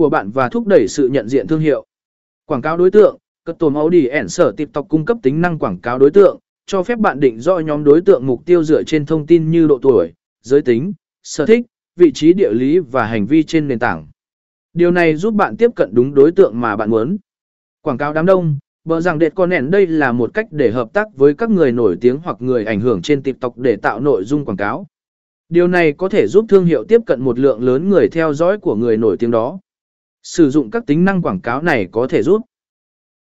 của bạn và thúc đẩy sự nhận diện thương hiệu. Quảng cáo đối tượng, cất tồn Audi ẻn sở TikTok cung cấp tính năng quảng cáo đối tượng, cho phép bạn định rõ nhóm đối tượng mục tiêu dựa trên thông tin như độ tuổi, giới tính, sở thích, vị trí địa lý và hành vi trên nền tảng. Điều này giúp bạn tiếp cận đúng đối tượng mà bạn muốn. Quảng cáo đám đông, bờ rằng đệt con nền đây là một cách để hợp tác với các người nổi tiếng hoặc người ảnh hưởng trên TikTok để tạo nội dung quảng cáo. Điều này có thể giúp thương hiệu tiếp cận một lượng lớn người theo dõi của người nổi tiếng đó. Sử dụng các tính năng quảng cáo này có thể giúp.